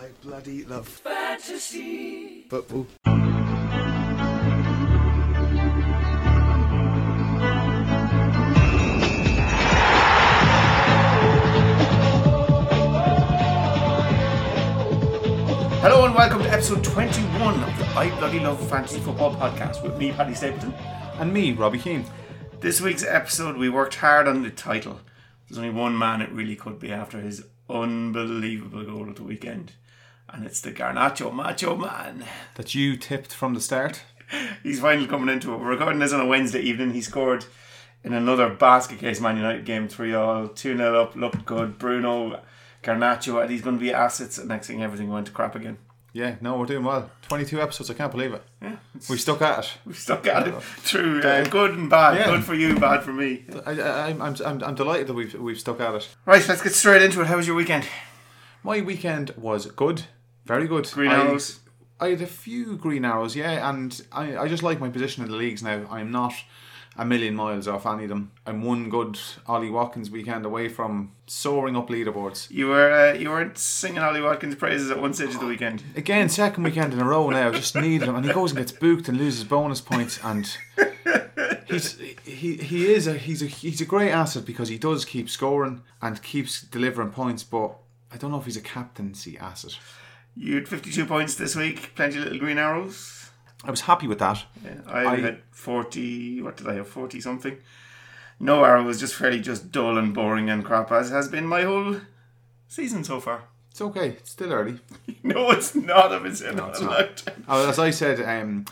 I bloody love fantasy football. Hello and welcome to episode 21 of the I Bloody Love Fantasy Football podcast with me, Paddy Stapleton. And me, Robbie Keane. This week's episode, we worked hard on the title. There's only one man it really could be after his unbelievable goal at the weekend, and it's the Garnacho Macho Man. That you tipped from the start. He's finally coming into it. We're recording this on a Wednesday evening. He scored in another basket case Man United game, 3 all, 2 0 up, looked good. Bruno, Garnacho, and he's going to be assets. And next thing, everything went to crap again. Yeah, no, we're doing well. 22 episodes, I can't believe it. Yeah, We stuck at it. we stuck at it through uh, good and bad. Yeah. Good for you, bad for me. I, I, I'm, I'm, I'm, I'm delighted that we've, we've stuck at it. Right, let's get straight into it. How was your weekend? My weekend was good. Very good. Green I- arrows. I had a few green arrows, yeah, and I, I just like my position in the leagues now. I'm not a million miles off any of them. I'm one good Ollie Watkins weekend away from soaring up leaderboards. You were uh, you weren't singing Ollie Watkins' praises at one stage of the weekend. Again, second weekend in a row now. Just needed him, and he goes and gets booked and loses bonus points. And he's he he is a he's a he's a great asset because he does keep scoring and keeps delivering points. But I don't know if he's a captaincy asset. You had 52 points this week, plenty of little green arrows. I was happy with that. Yeah, I, I- had 40, what did I have, 40 something. No arrow was just fairly just dull and boring and crap, as has been my whole season so far. It's okay. It's still early. No, it's not. I've been saying that it's a not. Uh, As I said, um,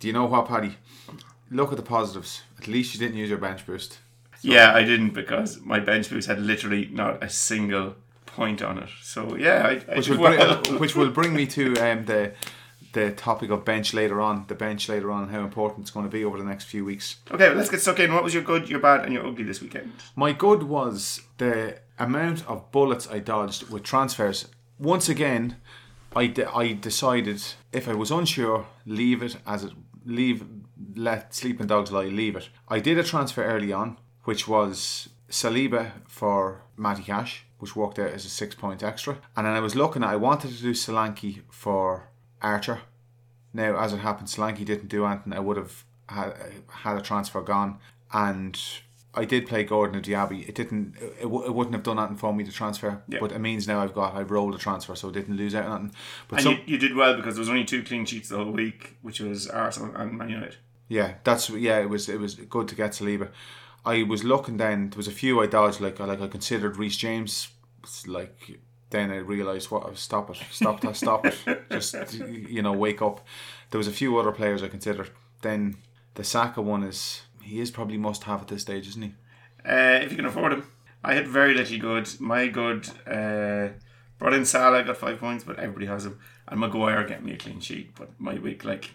do you know what, Paddy? Look at the positives. At least you didn't use your bench boost. Yeah, I didn't because my bench boost had literally not a single point on it. So, yeah, I, I which will bring, which will bring me to um, the the topic of bench later on. The bench later on, how important it's going to be over the next few weeks. Okay, well, let's get stuck in. What was your good, your bad, and your ugly this weekend? My good was the amount of bullets I dodged with transfers. Once again, I, de- I decided if I was unsure, leave it as it leave let sleeping dogs lie. Leave it. I did a transfer early on, which was Saliba for Matty Cash, which worked out as a six point extra. And then I was looking at I wanted to do Solanke for Archer. Now, as it happened, Solanke didn't do anything. I would have had, had a transfer gone, and I did play Gordon or Diaby. It didn't. It, w- it wouldn't have done anything for me to transfer. Yeah. But it means now I've got I've rolled a transfer, so I didn't lose out on anything. But And some, you, you did well because there was only two clean sheets the whole week, which was Arsenal and Man United. yeah, that's yeah. It was it was good to get Saliba. I was looking then. There was a few I dodged. Like I like I considered Reece James. Like then I realised what stop it, stop that, stop it. Just you know, wake up. There was a few other players I considered. Then the Saka one is he is probably must have at this stage, isn't he? Uh, if you can afford him. I had very little good. My good, uh, brought in Salah, got five points, but everybody has him. And Maguire get me a clean sheet. But my week, like,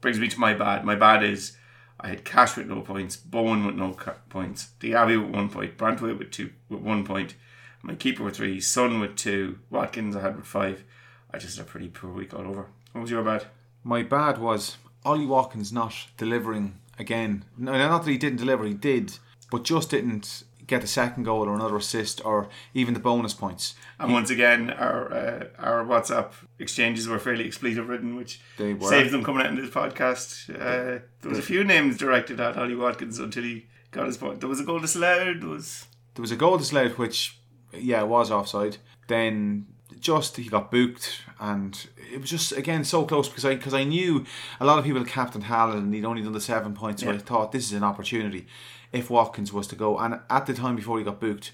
brings me to my bad. My bad is I had Cash with no points, Bowen with no points, Diaby with one point, Branthwaite with two with one point, my keeper with three, Son with two, Watkins I had with five. I just had a pretty poor week all over. What was your bad? My bad was Ollie Watkins not delivering again. No, not that he didn't deliver, he did, but just didn't get a second goal or another assist or even the bonus points. And once again, our uh, our WhatsApp exchanges were fairly expletive ridden, which They were. saved them coming out in this podcast. Uh, there was a few names directed at Ollie Watkins until he got his point. There was a goal disallowed. There was There was a goal disallowed, which, yeah, was offside. Then just he got booked, and it was just again so close because I because I knew a lot of people had captained Haaland and he'd only done the seven points, so I thought this is an opportunity if Watkins was to go. And at the time before he got booked.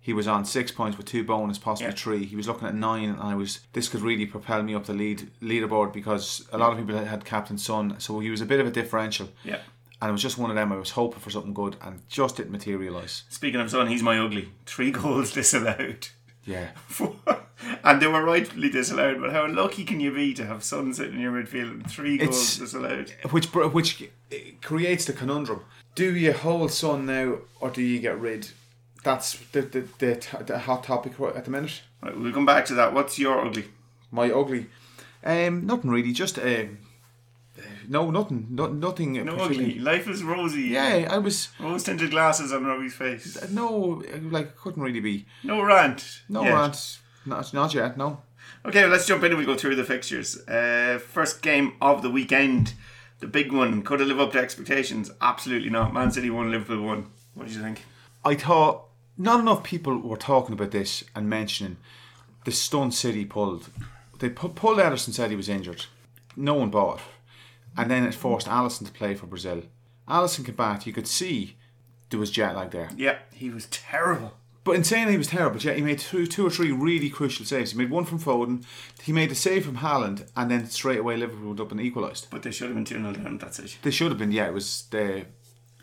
He was on six points with two bonus, possibly Yeah. three. He was looking at nine, and I was. This could really propel me up the lead leaderboard because a lot of people had Captain Son, so he was a bit of a differential. yeah. And it was just one of them. I was hoping for something good, and just didn't materialise. Speaking of Son, he's my ugly. Three goals disallowed. Yeah, and they were rightfully disallowed, but how lucky can you be to have Son sitting in your midfield and three goals It's- disallowed? which which creates the conundrum. Do you hold Son now, or do you get rid? That's the the, the, the hot topic at the minute. Right, we'll come back to that. What's your ugly? My ugly, um, nothing really. Just um, no, nothing, no, nothing. No ugly. Life is rosy. Yeah, I was Rose tinted glasses on Robbie's face. no, like couldn't really be No rant. no yet. rant. Not not yet. No. Okay, well, let's jump in and we go through the fixtures. Uh, first game of the weekend, the big one. Could it live up to expectations? Absolutely not. Man City won, Liverpool won. What did you think? I thought not enough people were talking about this and mentioning the Stone City pulled. They pu- pulled Ederson said he was injured. No one bought it. And then it forced Alisson to play for Brazil. Alisson came back. You could see there was jet lag there. Yeah, he was terrible. But in saying he was terrible, yeah, he made two, two or three really crucial saves. He made one from Foden, he made a save from Haaland, and then straight away Liverpool went up and equalised. But they should have been 2 0 down, that's it. They should have been, yeah, it was the.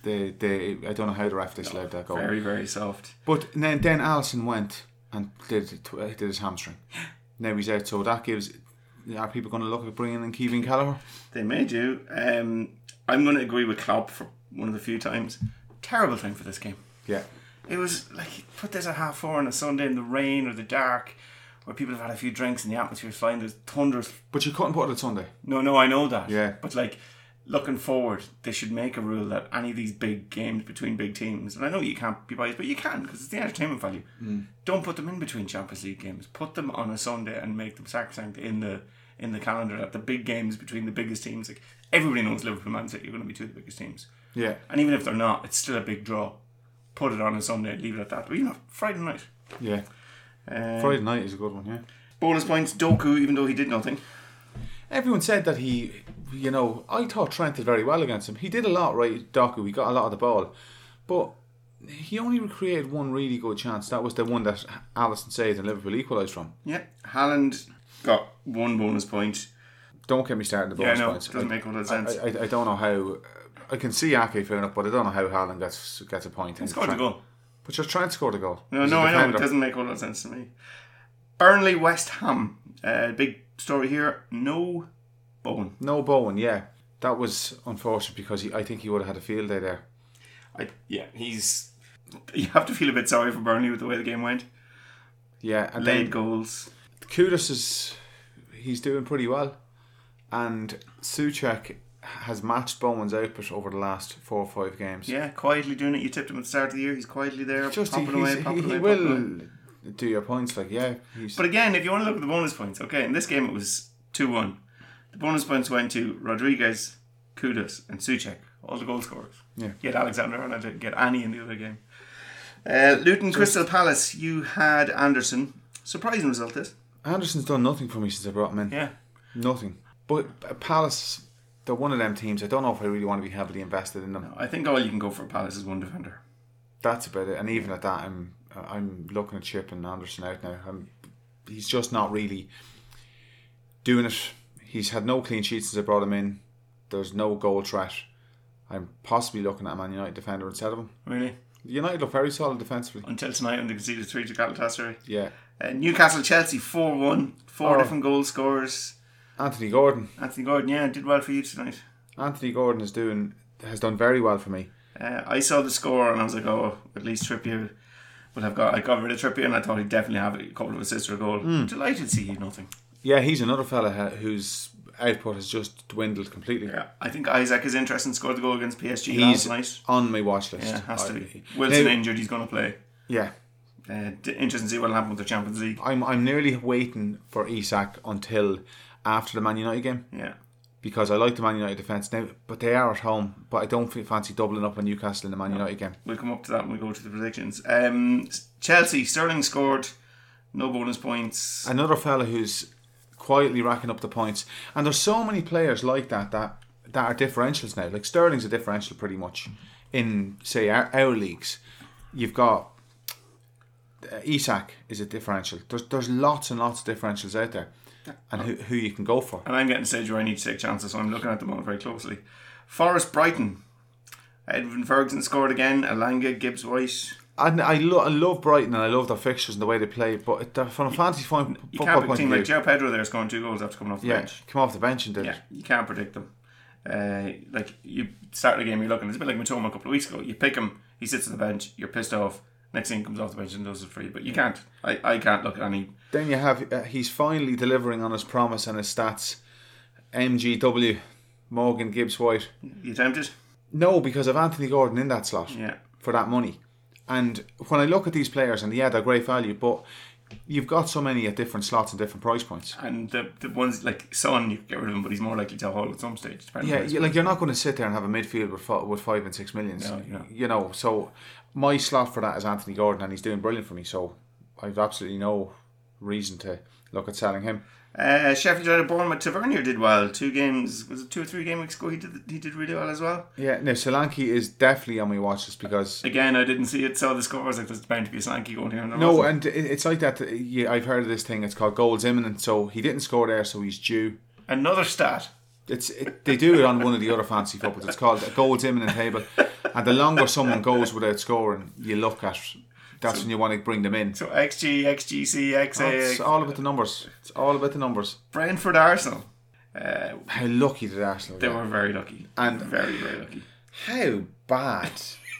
The, the, I don't know how the ref disallowed that goal. Very, very soft. But then, then Alisson went and did did his hamstring. Now he's out, so that gives. Are people going to look at bringing in Kevin Gallagher? They may do. Um, I'm going to agree with Klopp for one of the few times. Terrible time for this game. Yeah. It was like put this at half four on a Sunday in the rain or the dark, where people have had a few drinks and the atmosphere's fine. There's thunders. But you couldn't put it on Sunday. No, no, I know that. Yeah. But like looking forward, they should make a rule that any of these big games between big teams, and I know you can't be biased, but you can because it's the entertainment value. Mm. Don't put them in between Champions League games. Put them on a Sunday and make them sacrosanct in the in the calendar. That the big games between the biggest teams, like everybody knows Liverpool, Man City, are going to be two of the biggest teams. Yeah. And even if they're not, it's still a big draw. Put it on a Sunday, and leave it at that. But you know, Friday night. Yeah. Um, Friday night is a good one, yeah. Bonus points, Doku, even though he did nothing. Everyone said that he, you know, I thought Trent did very well against him. He did a lot, right, Doku. He got a lot of the ball. But he only created one really good chance. That was the one that Alisson saved and Liverpool equalised from. Yeah, Haaland got one bonus point. Don't get me started on the Yeah, bonus no, points. doesn't I, make a lot of I, sense. I, I don't know how. I can see Ake fair enough, but I don't know how Haaland gets gets a point. He scored a goal. But just Trent scored a goal. No, He's no, I know. It doesn't make a lot of sense to me. Burnley, West Ham. Uh, big story here. No Bowen. No Bowen, yeah. That was unfortunate because he, I think he would have had a field day there. I, yeah, he's. You have to feel a bit sorry for Burnley with the way the game went. Yeah, and Late goals. Kudus is he's doing pretty well, and Souček has matched Bowen's output over the last four or five games. Yeah, quietly doing it. You tipped him at the start of the year. He's quietly there, just he, popping away, popping he, he away, away. will do your points. Like yeah, But again, if you want to look at the bonus points, okay, in this game it was 2 1. The bonus points went to Rodriguez, Kudus, and Souček, all the goal scorers. Yeah. You had Alexander and I didn't get any in the other game. Uh, Luton Crystal Palace, you had Andersen. Surprising result, this. Andersen's done nothing for me since I brought him in. Yeah. Nothing. But Palace, they're one of them teams. I don't know if I really want to be heavily invested in them. I think all you can go for Palace is one defender. That's about it. And even at that, I'm I'm looking at Chip and Andersen out now. I'm, he's just not really doing it. He's had no clean sheets since I brought him in. There's no goal threat. I'm possibly looking at a Man United defender instead of him. Really? United look very solid defensively. Until tonight when they conceded 3 to Galatasaray. Yeah. Uh, Newcastle Chelsea 4 1. Four Oh. different goal scorers. Anthony Gordon. Anthony Gordon, yeah, did well for you tonight. Anthony Gordon is doing has done very well for me. Uh, I saw the score and I was like, oh, at least Trippier would have got. I got rid of Trippier and I thought he'd definitely have a couple of assists or a goal. Hmm. Delighted to see you nothing. Yeah, he's another fella whose output has just dwindled completely. Yeah, I think Isak is interesting. Scored the goal against PSG He's last night. on my watch list. Yeah, has to be. Wilson Now- injured, he's going to play. Yeah, Uh, interesting to see what'll happen with the Champions League. I'm I'm nearly waiting for Isak until after the Man United game Yeah. because I like the Man United defence now, but they are at home. But I don't fancy doubling up on Newcastle in the Man United game. We'll come up to that when we go to the predictions. Um, Chelsea, Sterling scored. No bonus points. Another fella who's quietly racking up the points, and there's so many players like that that that are differentials now. Like Sterling's a differential pretty much in say our, our leagues. You've got uh, Isak is a differential. There's there's lots and lots of differentials out there, and who who you can go for. And I'm getting to the stage where I need to take chances, so I'm looking at them all very closely. Forest Brighton. Evan Ferguson scored again. Elanga, Gibbs White. And I, lo- I love Brighton and I love their fixtures and the way they play, but it- uh, from a fantasy point, You football can't pick a point team of like view, Joe Pedro there scoring two goals after coming off the yeah, bench. come off the bench and did Yeah, it. you can't predict them. Uh, like you start the game, you're looking. It's a bit like Mitoma a couple of weeks ago. You pick him, he sits on the bench. You're pissed off. Next thing comes off the bench and does it for you. But you can't. I, I can't look at any. Then you have uh, he's finally delivering on his promise and his stats. MGW, Morgan Gibbs White. You tempted? No, because of Anthony Gordon in that slot Yeah. for that money. And when I look at these players, and yeah, they're great value, but you've got so many at different slots and different price points. And the, the ones like Son, you get rid of him, but he's more likely to hold at some stage. Yeah, you, like you're not going to sit there and have a midfield with, with five and six millions. No, no. You know, so my slot for that is Anthony Gordon, and he's doing brilliant for me. So I've absolutely no reason to look at selling him. Uh, Sheffield United, Bournemouth, Tavernier did well. Two games, was it two or three game weeks ago? He did he did really well as well. Yeah, no, Solanke is definitely on my watch list because Again, I didn't see it. Saw the scores like there's bound to be a Solanke going here. No, wasn't. and it's like that. Yeah, I've heard of this thing. It's called goals imminent. So he didn't score there, so he's due. another stat. It's it, they do it on one of the other fancy footballs. It's called a goals imminent table, and the longer someone goes without scoring, you look at. That's when you want to bring them in. So XG, XGC, XA, It's all about the numbers. It's all about the numbers. Brentford, Arsenal. Uh, How lucky did Arsenal they get? were very lucky, And- very very lucky. How bad?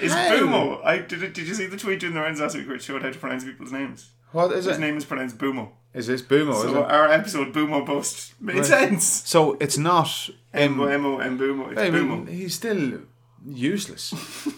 Is How? Bumo? I did. It, did you see the tweet during the rounds last week where it showed how to pronounce people's names? What is His it? His name is pronounced Bumo. Is this Boomo? So our episode Bumo post made Right. sense. So it's not. M O M O M Bumo. It's I mean, Bumo. he's still useless.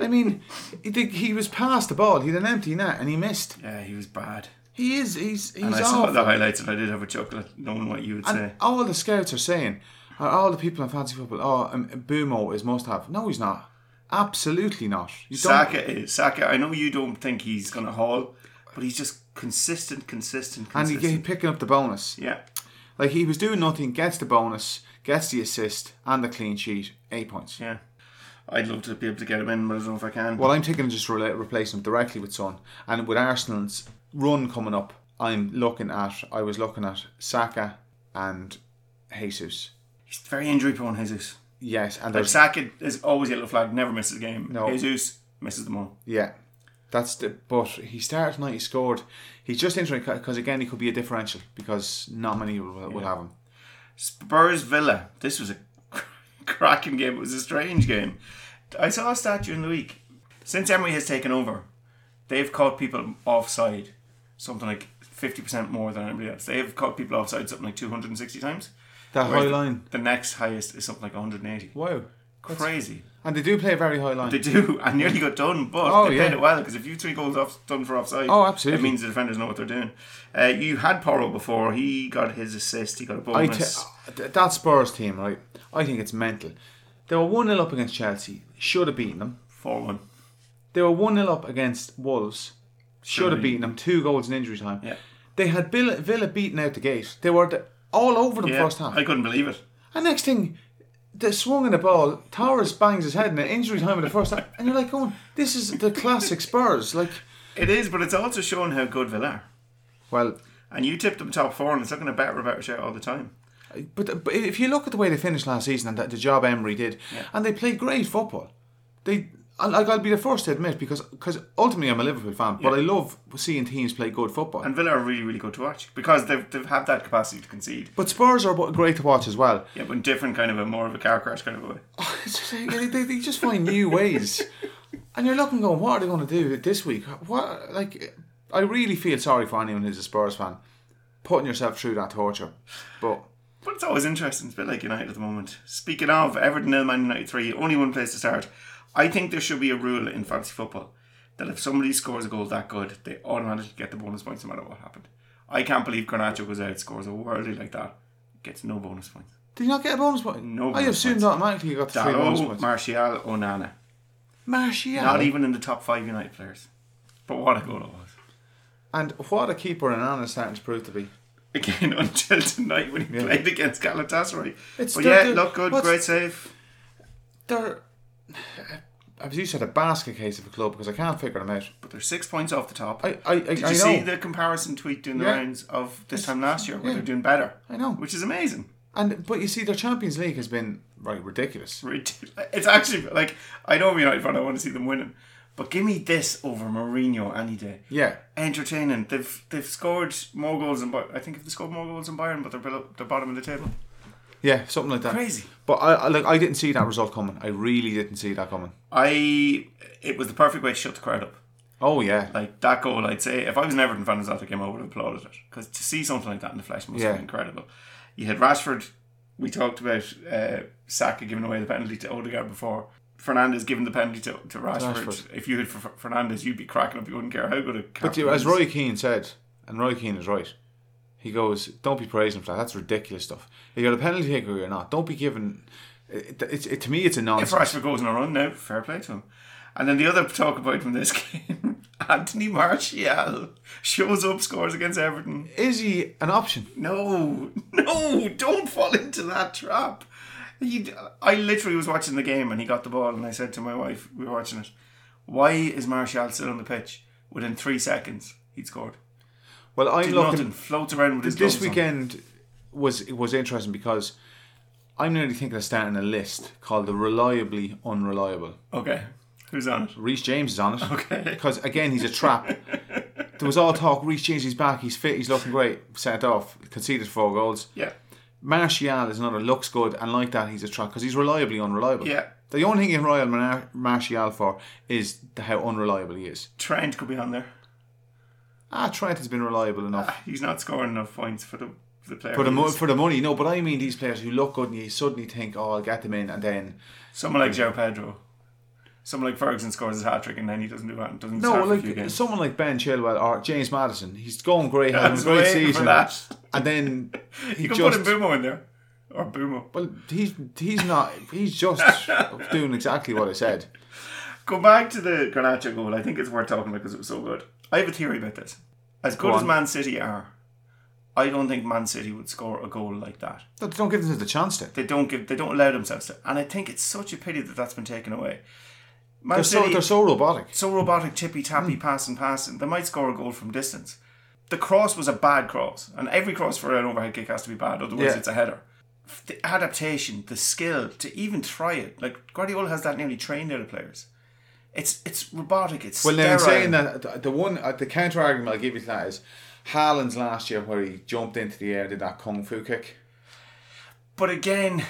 I mean, he, did- he was past the ball. He had an empty net and he missed. Yeah, he was bad. He is. He's. He's And I saw awful. the highlights and I did have a chuckle at knowing what you would And say. all the scouts are saying, are all the people in fancy football, oh, um, Boomo is must have. No, he's not. Absolutely not. You Saka is Saka. I know you don't think he's gonna haul, but he's just consistent, consistent, consistent. and he, he picking up the bonus. yeah, Like he was doing nothing, gets the bonus, gets the assist and the clean sheet, eight points. yeah. I'd love to be able to get him in, but I don't know if I can. Well, I'm thinking of just replace him directly with Son, and with Arsenal's run coming up, I'm looking at. I was looking at Saka and Jesus. he's very injury prone, Jesus. Yes, and Like there's Saka is always yellow flag, never misses a game. No. Jesus misses them all. yeah. That's the but he started tonight. He scored. He's just interesting because again he could be a differential because not many will, will have him. Spurs Villa. This was a cracking game. It was a strange game. I saw a stat during the week. Since Emery has taken over, they've caught people offside something like fifty percent more than anybody else. They've caught people offside something like two hundred and sixty times. That high line. The next highest is something like one hundred and eighty. Wow. Crazy. And they do play a very high line. They do, and nearly got done, but Oh, they yeah. played it well because if you three goals off done for offside, Oh, absolutely. it means the defenders know what they're doing. Uh, you had Porro before; he got his assist, he got a bonus. t- that Spurs team, right? I think it's mental. They were 1 0 up against Chelsea, should have beaten them. Four one. They were 1 0 up against Wolves, should have beaten them. Two goals in injury time. Yeah. They had Villa, Villa beaten out the gate. They were the, all over them Yeah, first half. I couldn't believe it. and next thing, they swung in the ball. Torres bangs his head in an injury time in the first half. And you're like, going, this is the classic Spurs. Like, It is, but it's also showing how good Villa are. well, And you tipped them top four, and it's looking a better, better share all the time. But, but if you look at the way they finished last season and the, the job Emery did, and they played great football. They, I- like I'll be the first to admit because because ultimately I'm a Liverpool fan, but I love seeing teams play good football. And Villa are really, really good to watch because they've, they've had that capacity to concede. but Spurs are great to watch as well. Yeah, but in different kind of a more of a car crash kind of a way. Just, they, they, they just find new ways, and you're looking going, what are they going to do this week? What like I really feel sorry for anyone who's a Spurs fan putting yourself through that torture, but. But it's always interesting. It's a bit like United at the moment. Speaking of Everton nil, Man United three, only one place to start. I think there should be a rule in fantasy football that if somebody scores a goal that good, they automatically get the bonus points no matter what happened. I can't believe Garnacho goes out, scores a worldie like that, gets no bonus points. Did you not get a bonus point? No I assumed points. automatically you got the three bonus points. Martial, Onana. Martial. Not even in the top five United players. But what a goal it was. And what a keeper Onana's starting to prove to be. Again, until tonight when he Yeah. played against Galatasaray. It's but yeah, look good, great save. They're, as you said, a basket case of a club because I can't figure them out. But they're six points off the top. I, I, I, Did you I see the comparison tweet doing the Yeah. rounds of this time last year where yeah. they're doing better? I know. Which is amazing. and but you see, their Champions League has been right ridiculous. Ridiculous. It's actually like I know United fan, I want to see them winning. But give me this over Mourinho any day. Yeah, Entertaining. They've they've scored more goals than I think if they scored more goals than Bayern, but they're below the bottom of the table. Yeah, something like that. Crazy. But I, I like I didn't see that result coming. I really didn't see that coming. I it was the perfect way to shut the crowd up. Oh yeah, Like that goal, I'd say if I was an Everton fan as that game, I would have applauded it because to see something like that in the flesh must Yeah. have been incredible. You had Rashford. We talked about uh, Saka giving away the penalty to Odegaard before. Fernandes giving the penalty to, to Rashford. Rashford. If you had Fernandes, you'd be cracking up. You wouldn't care how good a But you, as. Roy Keane said, and Roy Keane is right. He goes, "Don't be praising for that. That's ridiculous stuff. If you're a penalty taker, or you're not. Don't be giving. It, it's it, to me, it's a If nonsense. Rashford goes on a run now, fair play to him. And then the other talk about from this game, Anthony Martial shows up, scores against Everton. Is he an option? No, no, don't fall into that trap. He, I literally was watching the game and he got the ball and I said to my wife, we were watching it, why is Martial still on the pitch? Within three seconds, he'd scored. Well, I'm Did looking. nothing, floats around with his This gloves on. weekend was it was interesting because I'm nearly thinking of starting a list called the reliably unreliable. Okay, who's on it? Reece James is on it. Okay. Because again, he's a trap. there was all talk. Reece James, he's back. He's fit. He's looking great. Set off. Conceded four goals. Yeah, Martial is another. Looks good, and like that, he's a trap because he's reliably unreliable. Yeah. The only thing you can rely on Mar- Martial for is how unreliable he is. Trent could be on there. Ah, Trent has been reliable enough. He's not scoring enough points for the for the player. For the, mo- for the money, no, but I mean these players who look good and you suddenly think, oh, I'll get them in, and then Someone like Joe Pedro. Someone like Ferguson scores his hat trick and then he doesn't do that. Doesn't no, start for a few like someone like Ben Chilwell or James Maddison, he's going great, having a great season, and then he You can just put in Bumo in there. Or Bumo. well, he's he's not, he's just doing exactly what I said. Go back to the Garnacho goal. I think it's worth talking about because it was so good. I have a theory about this. As good as. Man City are, I don't think Man City would score a goal like that. Don't don't give them the chance to. They don't give. They don't allow themselves to. And I think it's such a pity that that's been taken away. Man They're so City, they're so robotic. so robotic, tippy tappy, hmm. passing, passing. They might score a goal from distance. The cross was a bad cross, and every cross for an overhead kick has to be bad. Otherwise, Yeah. it's a header. The adaptation, the skill to even try it, like Guardiola has that nearly trained out of players. It's it's robotic. It's Well, now in saying that, the- one uh, the counter argument I'll give you to that is Haaland's last year where he jumped into the air, did that kung fu kick. But again,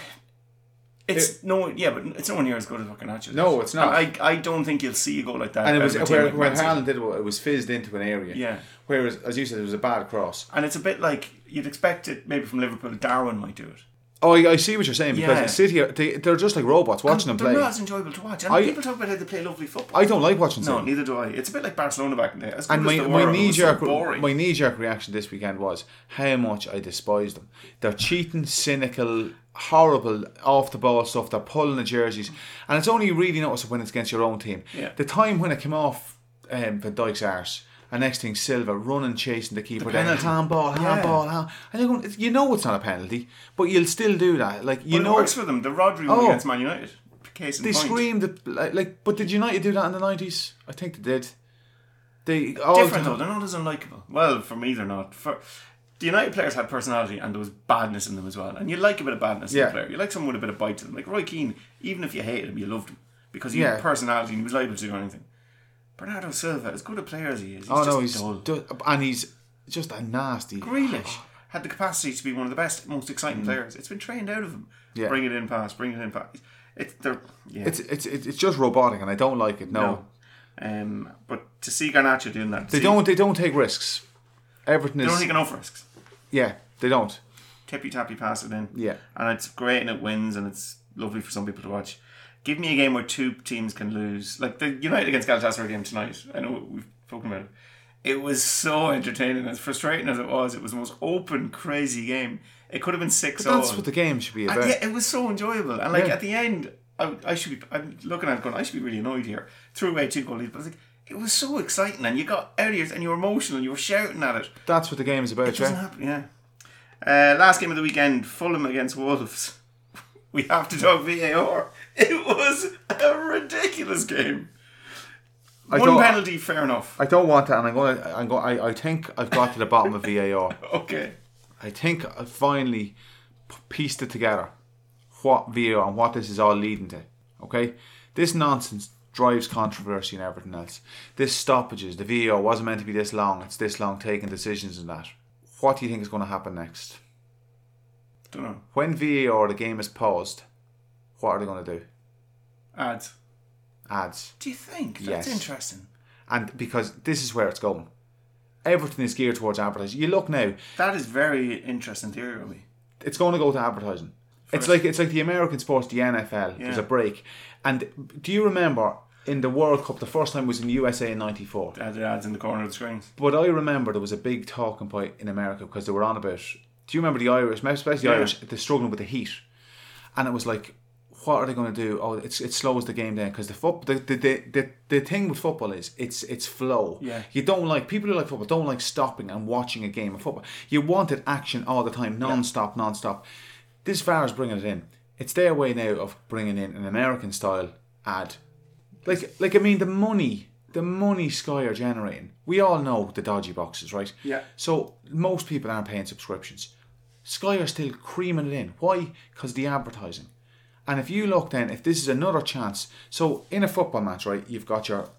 it's no yeah, but it's nowhere near as good as what Garnacho. No, it's not. I I don't think you'll see a goal like that. And it was of a team where, like where Haaland did it, it was fizzed into an area. Yeah. Whereas, as you said, it was a bad cross. And it's a bit like you'd expect it maybe from Liverpool. Darwin might do it. Oh, I, I see what you're saying because Yeah. City, are- they, they're just like robots watching them They're play. not as enjoyable to watch. And I- people talk about how they play lovely football. I don't like watching no, neither do I. It's a bit like Barcelona back in the day. As And my, they my knee was so jerk my knee jerk reaction this weekend was how much I despise them. They're cheating, cynical, horrible, off the ball stuff. They're pulling the jerseys, and it's only really noticeable when it's against your own team. Yeah. The time when it came off um, Van Dijk's arse, and next thing Silva running, chasing the keeper, then penalty. handball, Yeah. handball, hand. and you're going, you know it's not a penalty, but you'll still do that. Like you But know, it works for them. The Rodri Oh. against Man United. Case in they point. screamed at, like, like, but did United do that in the nineties? I think they did. They all Different the- though. They're not as unlikable. Well, for me, they're not. For the United players had personality and there was badness in them as well. And you like a bit of badness in Yeah. a player. You like someone with a bit of bite to them. Like Roy Keane, even if you hated him, you loved him because he Yeah. had personality and he was liable to do anything. Bernardo Silva, as good a player as he is, he's Oh just no, he's dull. du- and he's just a nasty. Grealish had the capacity to be one of the best, most exciting players. It's been trained out of him. Mm. Yeah. Bring it in pass, bring it in pass. It's yeah. It's it's it's it's just robotic, and I don't like it. No, no. Um, but to see Garnacho doing that, they see- don't they don't take risks. Everything They is don't take enough risks. yeah, they don't. tippy tappy pass it in. Yeah. And it's great and it wins and it's lovely for some people to watch. Give me a game where two teams can lose. Like the United against Galatasaray game tonight. I know we've spoken about it. It was so entertaining. As frustrating as it was, it was the most open, crazy game. It could have been 6 But that's what the game should be and about. yeah, it was so enjoyable. And like Yeah. at the end, I, I should be. I'm looking at it going. I should be really annoyed here. Threw away two goal lead, but I was like, it was so exciting, and you got out of yours, and you were emotional. You were shouting at it. That's what the game is about, It yeah. happen, yeah. Uh, last game of the weekend, Fulham against Wolves. We have to talk VAR. It was a ridiculous game. I One penalty, fair enough. I don't want that, and I'm going. to I'm going. I, I think I've got to the bottom of VAR. Okay. I think I finally pieced it together. What VAR and what this is all leading to. Okay, this nonsense drives controversy and everything else. This stoppages. The VAR wasn't meant to be this long. It's this long taking decisions and that. What do you think is going to happen next? Don't know. When VAR the game is paused, what are they going to do? Ads. Ads. Do you think? Yes. That's interesting. And because this is where it's going. Everything is geared towards advertising. You look now, That is very interesting theory, really. it's going to go to advertising. It's like it's like the American sports, the NFL. There's a break, and do you remember in the World Cup the first time was in the USA in '94? They had ads in the corner of the screens. But I remember there was a big talking point in America because they were on about. Do you remember the Irish, especially the Yeah. Irish, they're struggling with the heat, and it was like, what are they going to do? Oh, it's it slows the game down because the foot the, the, the, the, the thing with football is it's it's flow. Yeah. You don't like people who like football don't like stopping and watching a game of football. You wanted action all the time, non-stop, non-stop. This VAR is bringing it in. It's their way now of bringing in an American style ad. Like like I mean the money, the money Sky are generating. We all know the dodgy boxes, right? Yeah. So most people aren't paying subscriptions. Sky are still creaming it in. Why? Because the advertising. And if you look then, if this is another chance, so in a football match, right, you've got your,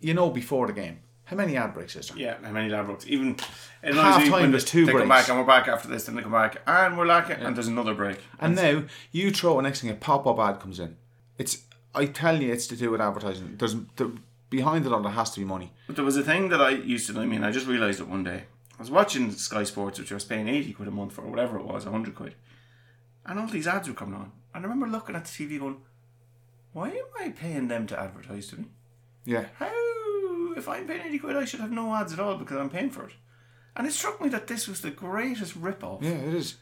you know, before the game, how many ad breaks is there? Yeah, how many ad breaks? Even it Half time, there's they- two They come breaks. back and we're back after this, then they come back and we're lacking, and there's another break. And now you throw a next thing, a pop up ad comes in. It's, I tell you, it's to do with advertising. There's the, behind it all, there has to be money. But there was a thing that I used to. I mean, I just realised it one day. I was watching Sky Sports, which I was paying eighty quid a month for, or whatever it was, hundred quid, and all these ads were coming on. And I remember looking at the TV, going, "Why am I paying them to advertise to me? Yeah. How? If I'm paying eighty quid, I should have no ads at all because I'm paying for it." And it struck me that this was the greatest rip-off. Yeah, it is.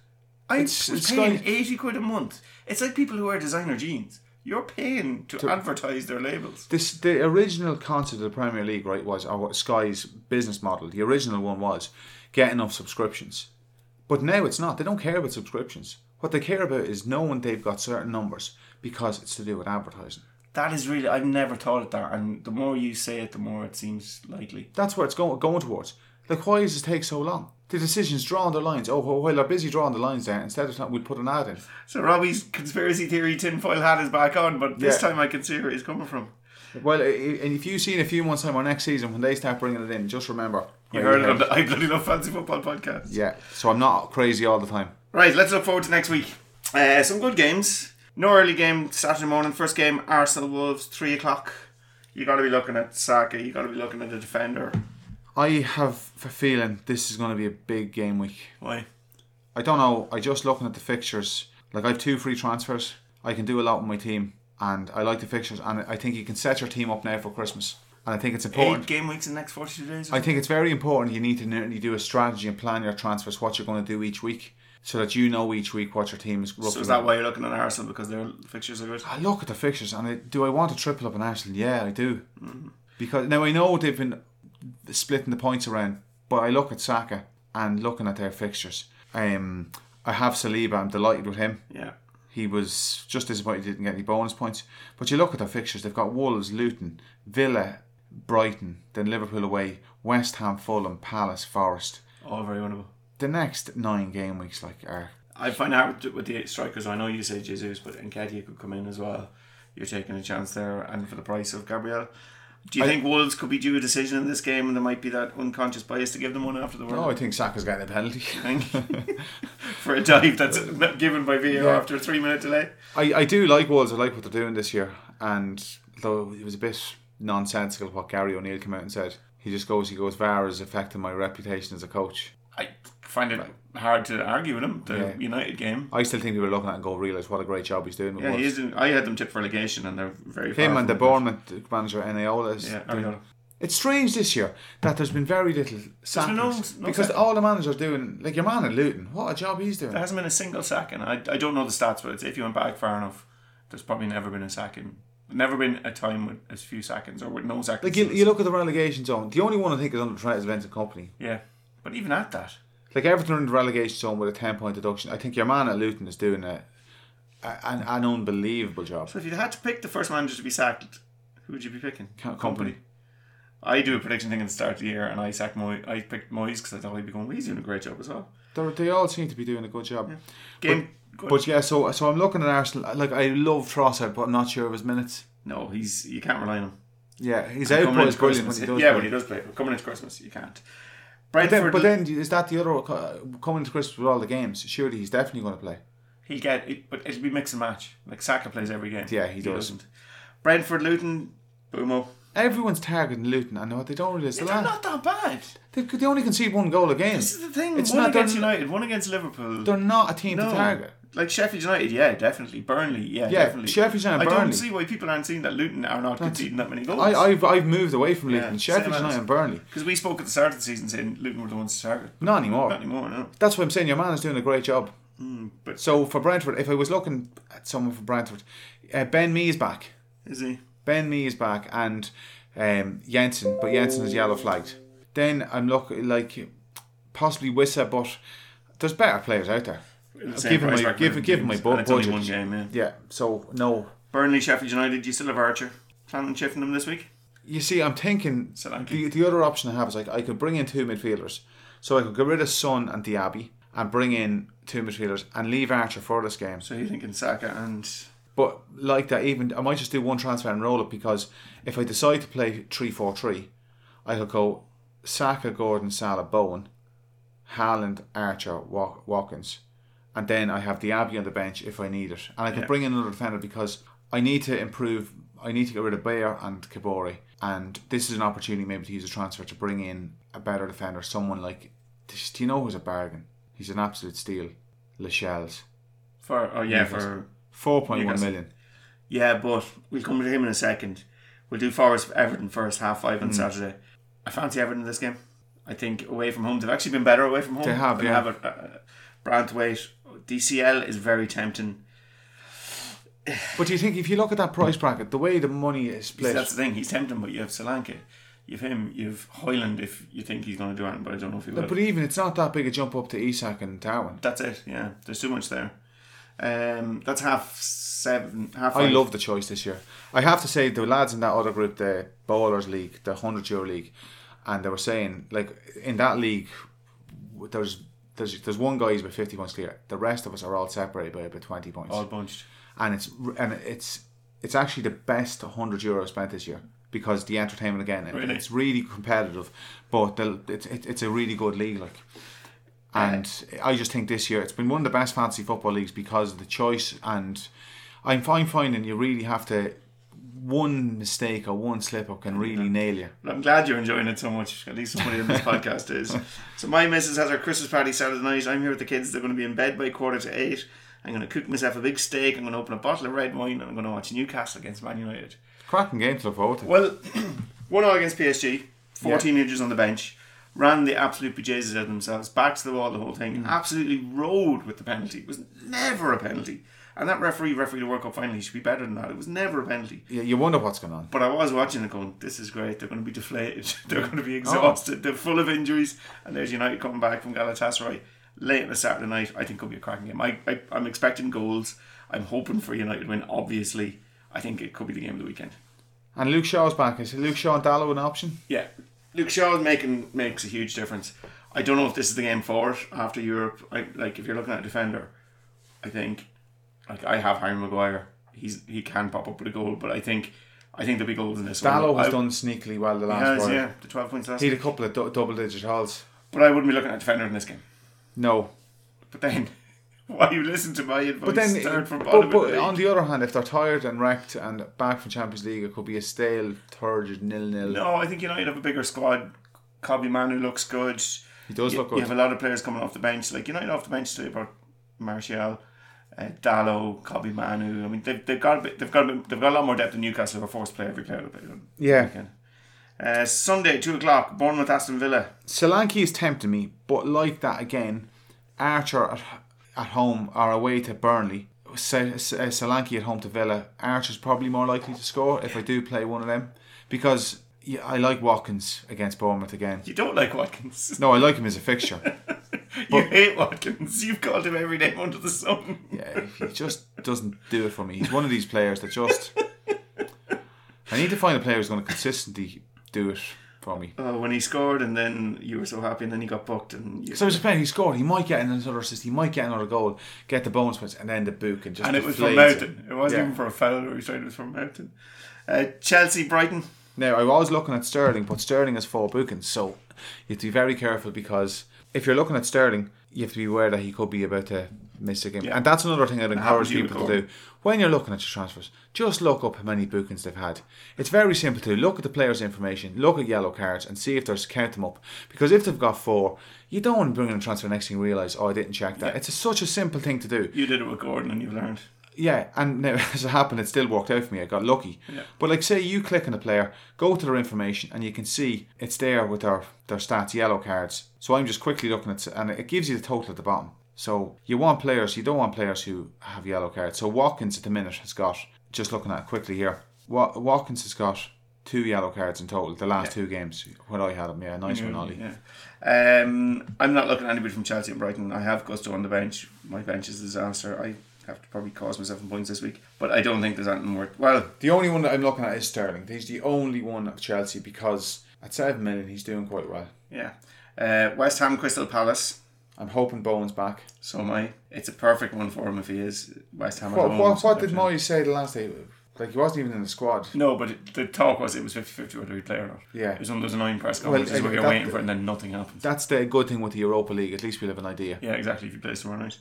I It's- it's paying Sky- eighty quid a month. It's like people who wear designer jeans. You're paying to, advertise their labels. This the original concept of the Premier League, right, was or Sky's business model. The original one was get enough subscriptions, but now it's not. They don't care about subscriptions. What they care about is knowing they've got certain numbers because it's to do with advertising. That is really I've never thought of that, and the more you say it, the more it seems likely. That's where it's going going towards. Like, why does it take so long? The decision's drawing the lines. Oh, well, while they're busy drawing the lines there, instead of that, we'd put an ad in. So Robbie's conspiracy theory tinfoil hat is back on, but this Yeah. time I can see where he's coming from. Well, and if you see in a few months' time or next season when they start bringing it in, just remember. You heard it on the I Bloody Love Fancy Football podcast. Yeah, so I'm not crazy all the time. Right, let's look forward to next week. Uh, some good games. No early game Saturday morning. First game Arsenal Wolves, three o'clock. You got to be looking at Saka. You got to be looking at the defender. I have a feeling this is going to be a big game week. Why? I don't know. I just looking at the fixtures. Like I have two free transfers. I can do a lot with my team, and I like the fixtures. And I think you can set your team up now for Christmas. And I think it's important. Eight game weeks in the next forty-two days. I think it's very important. You need to nearly do a strategy and plan your transfers, what you're going to do each week, so that you know each week what your team is. So is that why you're looking at Arsenal because their fixtures are good? I look at the fixtures and I, do I want to triple up on Arsenal? Yeah, I do. Because now I know they've been splitting the points around, but I look at Saka and looking at their fixtures. Um, I have Saliba. I'm delighted with him. Yeah. He was just disappointed he didn't get any bonus points. But you look at their fixtures, they've got Wolves, Luton, Villa, Brighton, then Liverpool away, West Ham, Fulham, Palace, Forest. All very winnable. The next nine game weeks like are I find out with the eight strikers. I know you say Jesus, but Nketiah could come in as well. You're taking a chance there, and for the price of Gabriel. Do you I- think Wolves could be due a decision in this game, and there might be that unconscious bias to give them one after the World Oh, I think Saka's getting a penalty. For a dive that's given by VAR Yeah. after a three minute delay? I, I do like Wolves. I like what they're doing this year. And though it was a bit nonsensical what Gary O'Neill came out and said, he just goes, he goes, VAR is affecting my reputation as a coach. I find it hard to argue with him. The Yeah. United game. I still think people are looking at and go, realise what a great job he's doing with Yeah, Wolves. he is. doing- I had them tipped for relegation, and they're very. Him and the from it. Bournemouth manager Iraola is Yeah, Iraola. It's strange this year that there's been very little sackings no- no because sack- all the managers doing like your man at Luton. What a job he's doing. There hasn't been a single sack, and I, I don't know the stats, but if you went back far enough, there's probably never been a sacking. Never been a time with as few sackings or with no sackings. Like you, you look at the relegation zone. The only one I think is under Trent is Vincent Kompany. yeah, but even at that, Like Everton in the relegation zone with a ten point deduction. I think your man at Luton is doing a, a an, an unbelievable job. so if you had to pick the first manager to be sacked, who would you be picking? Co- Kompany. I do a prediction thing at the start of the year, and I sacked Moy. I picked Moyes because I thought he'd be going. well, He's doing a great job as well. They're, they all seem to be doing a good job. Game. good. But yeah, so so I'm looking at Arsenal. Like I love Trossard, but I'm not sure of his minutes. no, he's you can't rely on him. Yeah, his Coming output is brilliant when he does. yeah, play. when he does play. Coming into Christmas, you can't. But then, but then is that the other coming to Christmas with all the games? Surely he's definitely going to play. He'll get it, but it'll be mix and match. Like Saka plays every game. Yeah, he does. doesn't. Brentford, Luton, Boomo. Everyone's targeting Luton. I know they don't realise the They're lad. not that bad. They, they only concede one goal a game. This is the thing. It's one not- against United, one against Liverpool. They're not a team no, to target. Like Sheffield United, yeah, definitely. Burnley, yeah, Yeah, definitely. Sheffield United, and I don't see why people aren't seeing that Luton are not conceding that many goals. I, I've I've moved away from Luton. same Sheffield United and Burnley. Because we spoke at the start of the season saying Luton were the ones to target. Not anymore. Not anymore, no. That's what I'm saying. Your man is doing a great job. But So for Brentford, if I was looking at someone for Brentford, uh, Ben Mee is back. is he? Ben Mee is back, and um, Jensen, but Jensen is yellow flagged. Then I'm looking like possibly Wissa, but there's better players out there. Give him my give, give him my bu- and it's only budget. one game, yeah. Yeah. So no. Burnley, Sheffield United, do you still have Archer? Planning on shifting them this week? You see, I'm thinking Solanke. the, the other option I have is like I could bring in two midfielders, so I could get rid of Son and Diaby and bring in two midfielders and leave Archer for this game. So you're thinking Saka and But like that, even I might just do one transfer and roll it because if I decide to play three four three, I could go Saka, Gordon, Salah, Bowen, Haaland, Archer, Wa- Watkins, and then I have the Abbey on the bench if I need it, and I can Yeah. bring in another defender because I need to improve. I need to get rid of Bayer and Kaboré, and this is an opportunity maybe to use a transfer to bring in a better defender, someone like. Do you know who's a bargain? He's an absolute steal. Lascelles, for oh yeah Newcastle. for four point one million. yeah, but we'll come to him in a second. We'll do Forest Everton first, half five on Mm. Saturday. I fancy Everton in this game. I think away from home they've actually been better away from home. They have, yeah. Have a, Branthwaite. DCL is very tempting. But do you think if you look at that price bracket, the way the money is split, That's the thing. He's tempting, but you have Solanke. You have him. You have Højlund if you think he's going to do anything, but I don't know if he will. but even it's not that big a jump up to Isak and Darwin. That's it. Yeah, there's too much there. Um, that's half seven. Half. I five. love the choice this year. I have to say the lads in that other group, the Bowlers League, the hundred euro league, and they were saying like in that league, there's there's there's one guy who's about fifty points clear. The rest of us are all separated by about twenty points, all bunched. and it's and it's it's actually the best hundred euro spent this year because the entertainment again. it- Really? It's really competitive, but the, it's it, it's a really good league like. Uh, and I just think this year it's been one of the best fantasy football leagues because of the choice and I'm fine finding you really have to one mistake or one slip up can really nail you. But I'm glad you're enjoying it so much. At least somebody on this podcast is. So my missus has her Christmas party Saturday night. I'm here with the kids. They're going to be in bed by quarter to eight. I'm going to cook myself a big steak. I'm going to open a bottle of red wine, and I'm going to watch Newcastle against Man United. Cracking game to look forward to. Well, one 0 against PSG. 14 injuries on the bench. Ran the absolute bejesus out of themselves. Back to the wall, the whole thing. Mm. Absolutely rode with the penalty. It was never a penalty. And that referee, referee the World Cup final, he should be better than that. It was never a penalty. Yeah, you wonder what's going on. But I was watching it going, this is great. They're going to be deflated. They're going to be oh. exhausted. They're full of injuries. And there's United coming back from Galatasaray late on the Saturday night. I think it'll be a cracking game. I, I, I'm expecting goals. I'm hoping for United win. Obviously, I think it could be the game of the weekend. And Luke Shaw's back. Is Luke Shaw and Dalot an option? Yeah, Luke Shaw making makes a huge difference. I don't know if this is the game for it after Europe. I, like if you're looking at a defender, I think like I have Harry Maguire. He's he can pop up with a goal, but I think I think there'll be goals in this Dalot one. has I- done sneakily well the He last has, yeah, the twelve points last. He had a couple of double digit hauls. But I wouldn't be looking at a defender in this game. No. But then, why you listen to my advice? But then, start from but, bottom but the on the other hand, if they're tired and wrecked and back from Champions League, it could be a stale, turgid nil nil. No, I think United have a bigger squad. Kobbie Mainoo looks good. He does you, look good. You have a lot of players coming off the bench. Like United off the bench today, about Martial, uh, Dalot, Kobbie Mainoo. I mean, they've, they've got a bit, they've got a bit, they've got a lot more depth than Newcastle. Who are forced to play every player. They play on the Yeah. Uh, Sunday, two o'clock. Bournemouth, Aston Villa. Solanke is tempting me, but like that again, Archer at, at home or away to Burnley. Uh, Solanke at home to Villa. Archer's probably more likely to score if I do play one of them because yeah, I like Watkins against Bournemouth again. You don't like Watkins. No, I like him as a fixture. you hate Watkins. You've called him every name under the sun. Yeah, he just doesn't do it for me. He's one of these players that just. I need to find a player who's going to consistently do it for me. Oh, when he scored, and then you were so happy, and then he got booked, and you, So I was playing. He scored. He might get another assist. He might get another goal. Get the bonus points, and then the book and just. and it was from Mountain. It wasn't Yeah. even for a foul or he tried it was from Mountain. Uh, Chelsea, Brighton. Now I was looking at Sterling, but Sterling has four bookings, so You have to be very careful because if you're looking at Sterling, you have to be aware that he could be about to miss a game. Yeah. And that's another thing I'd encourage happens to you, people to do. When you're looking at your transfers, just look up how many bookings they've had. It's very simple to look at the players' information, look at yellow cards, and see if there's count them up. Because if they've got four, you don't want to bring in a transfer next thing you realise, oh, I didn't check that. Yeah. It's a, such a simple thing to do. You did it with Gordon and you've learned. Yeah, and now, as it happened, it still worked out for me. I got lucky. Yeah. But like, say you click on a player, go to their information, and you can see it's there with their their stats, yellow cards. So I'm just quickly looking at, and it gives you the total at the bottom. So you want players, you don't want players who have yellow cards. So Watkins at the minute has got, just looking at it quickly here, Wa- Watkins has got two yellow cards in total. The last two games when I had him, yeah, nice one, Ollie. Yeah. Um, I'm not looking at anybody from Chelsea and Brighton. I have Gusto on the bench. My bench is a disaster. I have to probably cause myself some points this week. But I don't think there's anything worth. Well, The only one that I'm looking at is Sterling. He's the only one of Chelsea because at seven million he's doing quite well. yeah. Uh, West Ham Crystal Palace. I'm hoping Bowen's back. So am I. It's a perfect one for him if he is. West Ham. at What, what, what did Moyes say the last day? Like he wasn't even in the squad. No, but it, the talk was it was 50 50 whether he'd play or not. Yeah. It was one of those annoying press Well, conferences uh, where you're that- waiting for it and then nothing happens. That's the good thing with the Europa League. At least we'll have an idea. Yeah, exactly. If you play tomorrow night.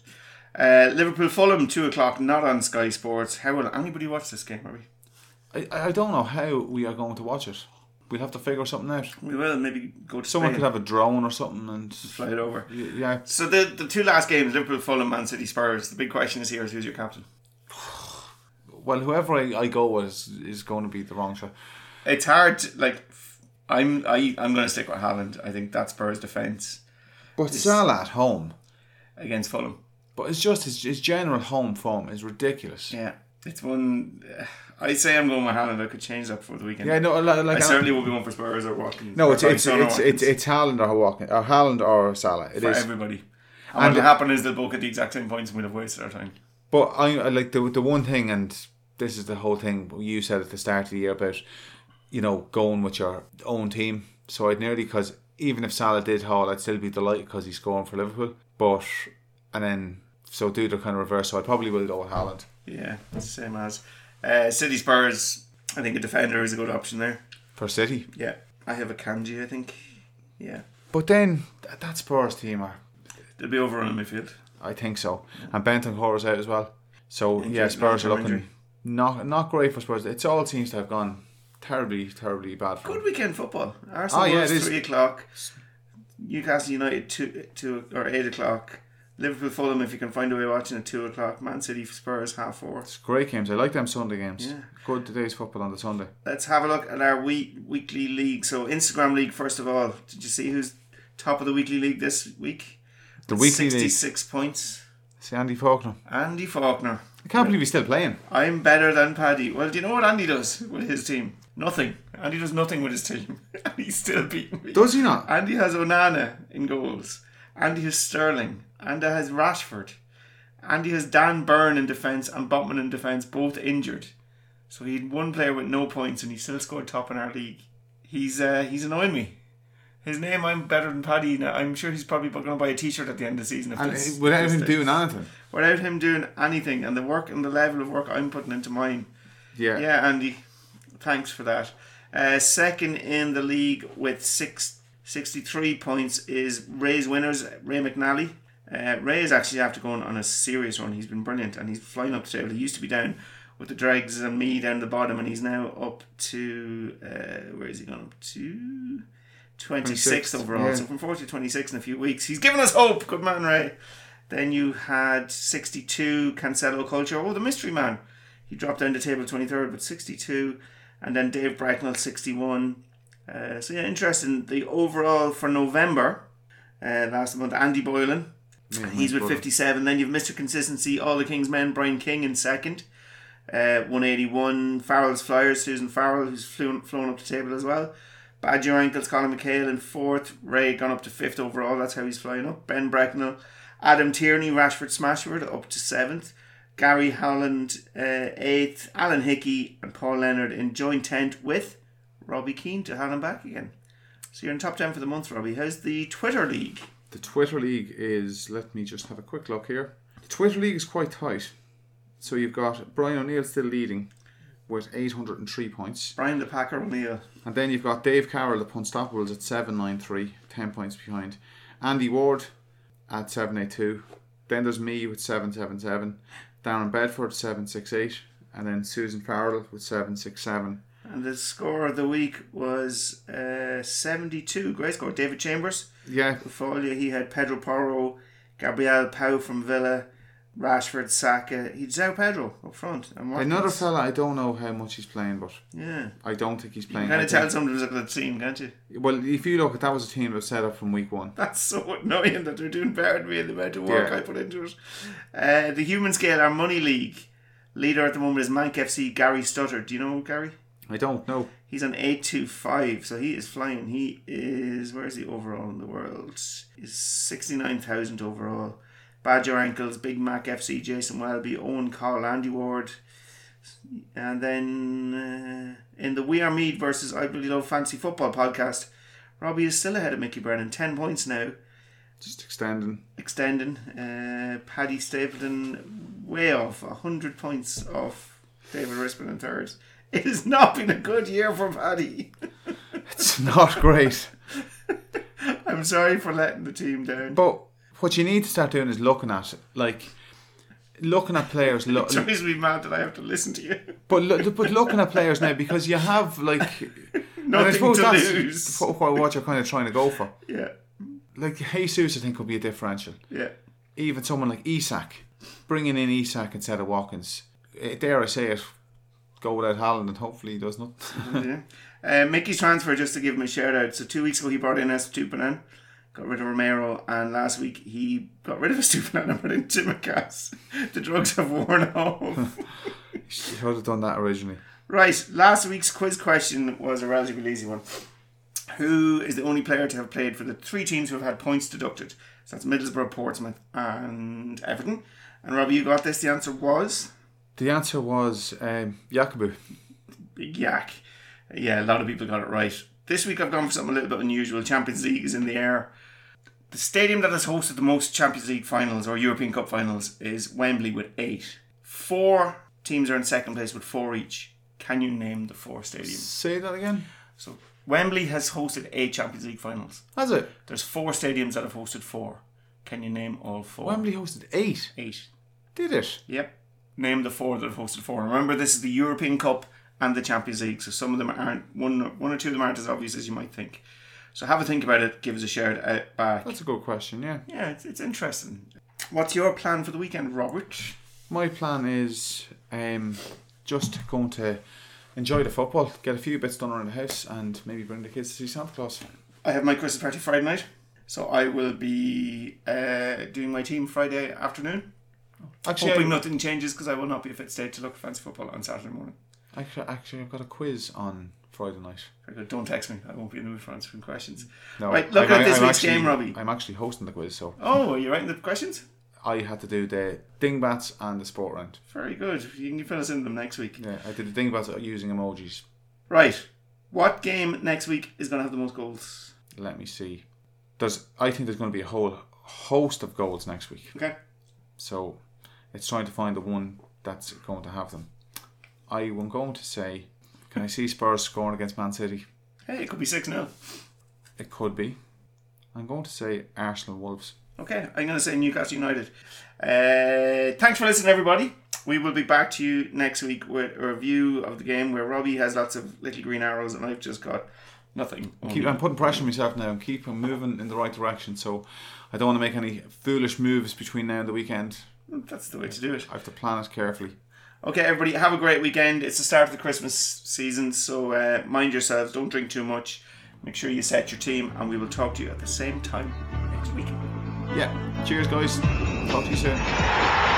Uh, Liverpool Fulham, 2 o'clock, not on Sky Sports. How will anybody watch this game, are we? I, I don't know how we are going to watch it. We'll have to figure something out. We will maybe go to Someone Spain, could have a drone or something, and fly it over. yeah. So the the two last games, Liverpool, Fulham, Man City, Spurs. The big question is here: is who's your captain? Well, whoever I, I go with is, is going to be the wrong shot. It's hard. to- Like I'm I I'm going to stick with Haaland. I think that's Spurs' defense But it's Salah at home. against Fulham. But it's just his, his general home form is ridiculous. Yeah, it's one. Uh, I say I'm going with Haaland. I could change that for the weekend. Yeah, no, like, like I certainly will be going for Spurs or Watkins. no, it's it's it's, it's it's Haaland or Watkins, or Haaland or Salah. It for is. everybody. And, And- what will happen is they'll both get the exact same points and we'll have wasted our time. But I, I like the the one thing, and this is the whole thing you said at the start of the year about, you know, going with your own team. So I'd nearly because even if Salah did haul, I'd still be delighted because he's scoring for Liverpool. But and then so do the kind of reverse. So I probably will go with Haaland. Yeah, same as uh, City Spurs. I think a defender is a good option there. for City. Yeah, I have Akanji. I think. Yeah, But then th- that Spurs team are, they'll be over on midfield. I think so, and Bentancur is out as well. So Injured, yeah, Spurs are looking injury. not not great for Spurs. It all seems to have gone terribly, terribly bad for Good weekend football. Arsenal Oh, yeah, Wolves, it is. three o'clock. Newcastle United two two or eight o'clock. Liverpool Fulham if you can find a way watching at two o'clock. Man City Spurs half four. It's great games. I like them Sunday games. Yeah. Good today's football on the Sunday. Let's have a look at our week, weekly league. So Instagram league first of all. Did you see who's top of the weekly league this week? The weekly league. sixty-six points. See Andy Faulkner. Andy Faulkner. I can't believe he's still playing. I'm better than Paddy. Well, do you know what Andy does with his team? Nothing. Andy does nothing with his team. and he's still beating me. Does he not? Andy has Onana in goals. Andy has Sterling. Andy has Rashford. Andy has Dan Burn in defence and Botman in defence, both injured. So he had one player with no points and he still scored top in our league. He's uh, he's annoying me. His name, I'm better than Paddy. Now, I'm sure he's probably going to buy a T-shirt at the end of the season. If And this- without this him doing anything. without him doing anything, and the work and the level of work I'm putting into mine. Yeah. Yeah, Andy, thanks for that. Uh, second in the league with six, 63 points is Ray's winners, Ray McNally. Uh, Ray is actually after going on a serious run. He's been brilliant and he's flying up the table. He used to be down with the dregs and me down the bottom, and he's now up to uh, where is he gone up to? 26th 26th, overall. yeah. So from 40 to 26 in a few weeks. He's given us hope. Good man, Ray. Then you had 62 Cancelo Culture. Oh, the mystery man. He dropped down to table 23rd, but 62. And then Dave Bracknell, 61. Uh, so, yeah, interesting. The overall for November, uh, last month, Andy Boylan. He's with brother. 57. Then you've Mr. Consistency, All the King's Men, Brian King in second. Uh, 181. Farrell's Flyers, Susan Farrell, who's flown, flown up the table as well. Badger Ankles, Colin McHale in fourth. Ray gone up to fifth overall. That's how he's flying up. Ben Bracknell. Adam Tierney, Rashford Smashford up to seventh. Gary Howland uh, eighth. Alan Hickey and Paul Leonard in joint tent with Robbie Keane to have him back again. So you're in top 10 for the month, Robbie. How's the Twitter League? The Twitter League is, let me just have a quick look here. The Twitter League is quite tight. So you've got Brian O'Neill still leading with 803 points. Brian the Packer O'Neill. And then you've got Dave Carroll, the Punstoppables, at 793. ten points behind. Andy Ward at seven eight two. Then there's me with seven seven seven. Darren Bedford seven six eight, and then Susan Farrell with seven six seven. And the score of the week was uh, 72. Great score. David Chambers. Yeah, Folia, he had Pedro Porro, Gabriel Pau from Villa, Rashford, Saka. He'd João Pedro up front. And another fella. I don't know how much he's playing, but Yeah. I don't think he's You playing. can kind I of tell somebody's looking at the team, can't you? Well, if you look at that was a team that was set up from week one. That's so annoying that they're doing better than me in the amount of work Yeah. I put into it. Uh, the Human Scale, our Money League. Leader at the moment is Mank FC Gary Stutter. Do you know Gary? I don't know. He's on 825, so he is flying. He is, where is he overall in the world? He's 69,000 overall. Badger Ankles, Big Mac FC, Jason Welby, Owen Call, Andy Ward. And then uh, in the We Are Mead versus I Really Love Fancy Football podcast, Robbie is still ahead of Mickey Brennan. 10 points now, Just extending. extending. Uh, Paddy Stapleton way off, 100 points off David Rispin in third. It has not been a good year for Paddy. It's not great. I'm sorry for letting the team down. But what you need to start doing is looking at like looking at players. Lo- It drives me mad that I have to listen to you. but lo- but looking at players now because you have like Nothing suppose to that's lose. wh- wh- what you're kind of trying to go for. Yeah, Like Jesus, I think could be a differential. yeah. Even someone like Isak, bringing in Isak instead of Watkins. Eh, Dare I say it? Go without Haaland and hopefully he does not. yeah. Uh, Mickey's transfer, just to give him a shout out. So two weeks ago he brought in Estupinan, got rid of Romero, and last week he got rid of Estupinan and brought in Tsimikas. The drugs have worn off. He should have done that originally. right, last week's quiz question was a relatively easy one. Who is the only player to have played for the three teams who have had points deducted? So that's Middlesbrough, Portsmouth, and Everton. And Robbie, you got this. The answer was The answer was um, Yakubu. Big yak. Yeah, a lot of people got it right. This week I've gone for something a little bit unusual. Champions League is in the air. The stadium that has hosted the most Champions League finals or European Cup finals is Wembley with eight. Four teams are in second place with four each. Can you name the four stadiums? Say that again. So Wembley has hosted eight Champions League finals. Has it? There's four stadiums that have hosted four. Can you name all four? Wembley hosted eight. Eight. Did it? Yep. Name the four that have hosted four. Remember, this is the European Cup and the Champions League, so some of them aren't one, one or two of them aren't as obvious as you might think. So have a think about it. Give us a shout out back. That's a good question. Yeah. Yeah, it's, it's interesting. What's your plan for the weekend, Robert? My plan is um, just going to enjoy the football, get a few bits done around the house, and maybe bring the kids to see Santa Claus. I have my Christmas party Friday night, so I will be uh, doing my team Friday afternoon. Actually, Hoping I, nothing changes because I will not be a fit state to look at fancy football on Saturday morning. actually, actually, I've got a quiz on Friday night. Very good. Don't text me. I won't be in the mood for answering questions. No, Right, look I'm- at this I'm week's actually- game, Robbie. I'm actually hosting the quiz, so Oh, are you writing the questions? I had to do the dingbats and the sport round. Very good. You can fill us in them next week. Yeah, I did the dingbats using emojis. Right. What game next week is going to have the most goals? Let me see. There's, I think there's going to be a whole host of goals next week. Okay. So it's trying to find the one that's going to have them. I am going to say, can I see Spurs scoring against Man City? Hey, it could be 6 0. It could be. I'm going to say Arsenal Wolves. Okay, I'm going to say Newcastle United. Uh, thanks for listening, everybody. We will be back to you next week with a review of the game where Robbie has lots of little green arrows and I've just got nothing. Keep, I'm putting pressure on myself now and keep moving in the right direction. So I don't want to make any foolish moves between now and the weekend. That's the way to do it. I have to plan it carefully. Okay, everybody, have a great weekend. It's the start of the Christmas season, so uh, mind yourselves. Don't drink too much. Make sure you set your team, and we will talk to you at the same time next week. Yeah. Cheers, guys. Talk to you soon.